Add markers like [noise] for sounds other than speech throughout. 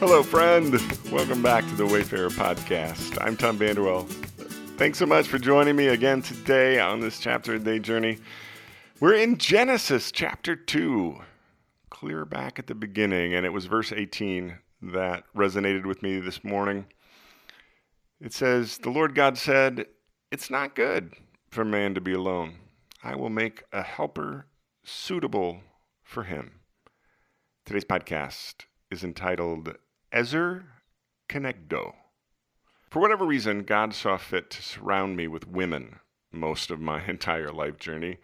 Hello, friend. Welcome back to the Wayfarer Podcast. I'm Tom Vanderwell. Thanks so much for joining me again today on this chapter a day journey. We're in Genesis chapter 2, clear back at the beginning, and it was verse 18 that resonated with me this morning. It says, The Lord God said, It's not good for man to be alone. I will make a helper suitable for him. Today's podcast is entitled Ezer Kenegdo. For whatever reason, God saw fit to surround me with women most of my [laughs] entire life journey.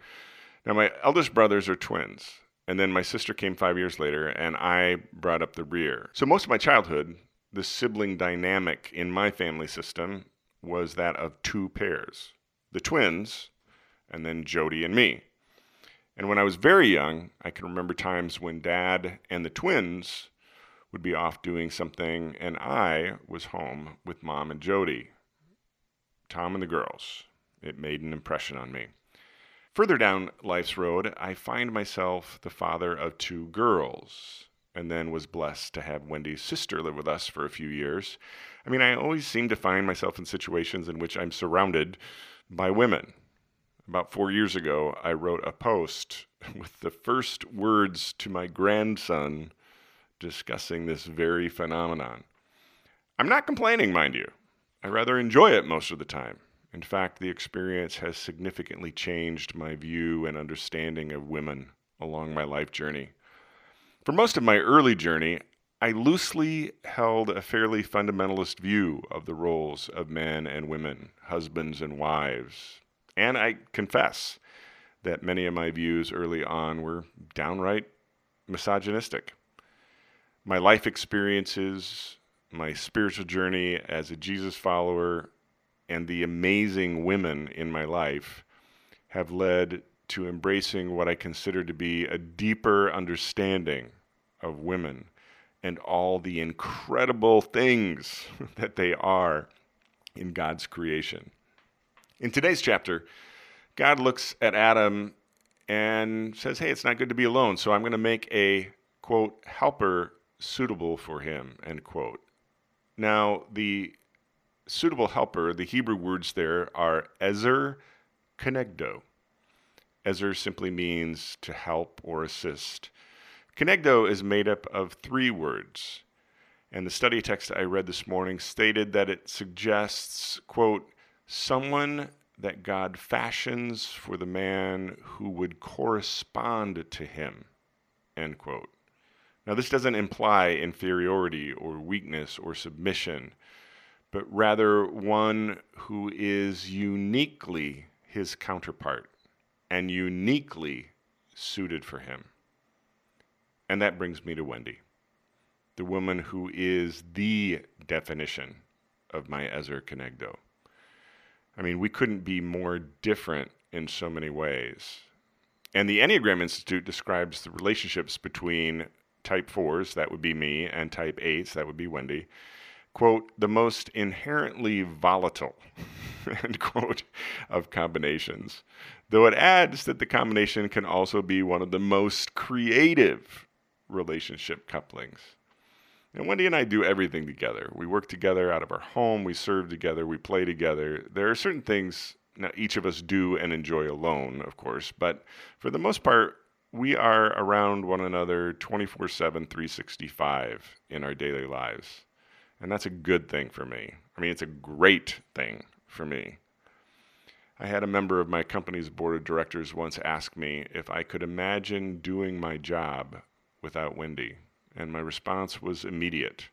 Now, my eldest brothers are twins, and then my sister came five years later, and I brought up the rear. So, most of my childhood, the sibling dynamic in my family system was that of two pairs the twins, and then Jody and me. And when I was very young, I can remember times when dad and the twins would be off doing something, and I was home with mom and Jody, Tom and the girls. It made an impression on me. Further down life's road, I find myself the father of two girls, and then was blessed to have Wendy's sister live with us for a few years. I mean, I always seem to find myself in situations in which I'm surrounded by women. About four years ago, I wrote a post [laughs] with the first words to my grandson discussing this very phenomenon. I'm not complaining, mind you. I rather enjoy it most of the time. In fact, the experience has significantly changed my view and understanding of women along my life journey. For most of my early journey, I loosely held a fairly fundamentalist view of the roles of men and women, husbands and wives, and I confess that many of my views early on were downright misogynistic. My life experiences, my spiritual journey as a Jesus follower, and the amazing women in my life have led to embracing what I consider to be a deeper understanding of women and all the incredible things [laughs] that they are in God's creation. In today's chapter, God looks at Adam and says, Hey, it's not good to be alone, so I'm going to make a, quote, helper suitable for him, end quote. Now, the suitable helper, the Hebrew words there are Ezer Kenegdo. Ezer simply means to help or assist. Kenegdo is made up of three words. And the study text I read this morning stated that it suggests, quote, someone that God fashions for the man who would correspond to him, end quote. Now, this doesn't imply inferiority or weakness or submission, but rather one who is uniquely his counterpart and uniquely suited for him. And that brings me to Wendy, the woman who is the definition of my Ezer Kenegdo. I mean, we couldn't be more different in so many ways. And the Enneagram Institute describes the relationships between type fours, that would be me, and type eights, that would be Wendy, quote, the most inherently volatile, [laughs] end quote, of combinations. Though it adds that the combination can also be one of the most creative relationship couplings. And Wendy and I do everything together. We work together out of our home, we serve together, we play together. There are certain things now each of us do and enjoy alone, of course, but for the most part, we are around one another 24 7, 365 in our daily lives. And that's a good thing for me. I mean, it's a great thing for me. I had a member of my company's board of directors once ask me if I could imagine doing my job without Wendy. And my response was immediate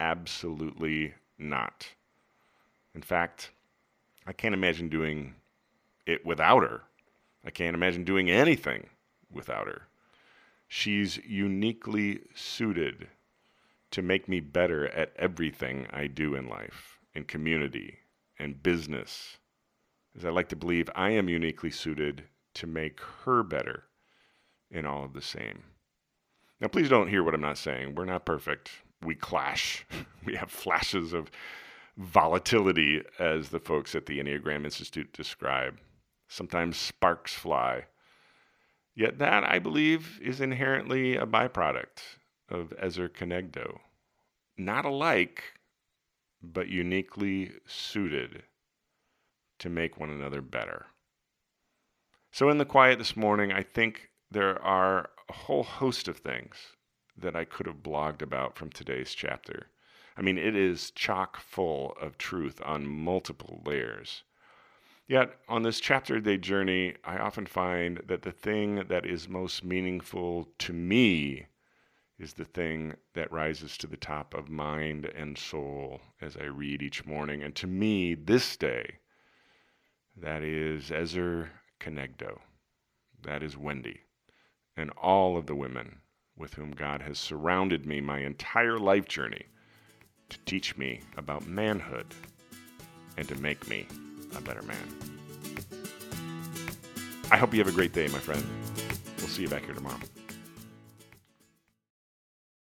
absolutely not. In fact, I can't imagine doing it without her. I can't imagine doing anything without her. She's uniquely suited to make me better at everything I do in life, in community, and business. As I like to believe, I am uniquely suited to make her better in all of the same. Now, please don't hear what I'm not saying. We're not perfect. We clash. [laughs] we have flashes of volatility, as the folks at the Enneagram Institute describe. Sometimes sparks fly. Yet, that, I believe, is inherently a byproduct of Ezer Kenegdo. not alike, but uniquely suited to make one another better. So, in the quiet this morning, I think there are a whole host of things that I could have blogged about from today's chapter. I mean, it is chock full of truth on multiple layers. Yet, on this chapter day journey, I often find that the thing that is most meaningful to me is the thing that rises to the top of mind and soul as I read each morning. And to me, this day, that is Ezer Kenegdo. That is Wendy. And all of the women with whom God has surrounded me my entire life journey to teach me about manhood and to make me a better man. I hope you have a great day, my friend. We'll see you back here tomorrow.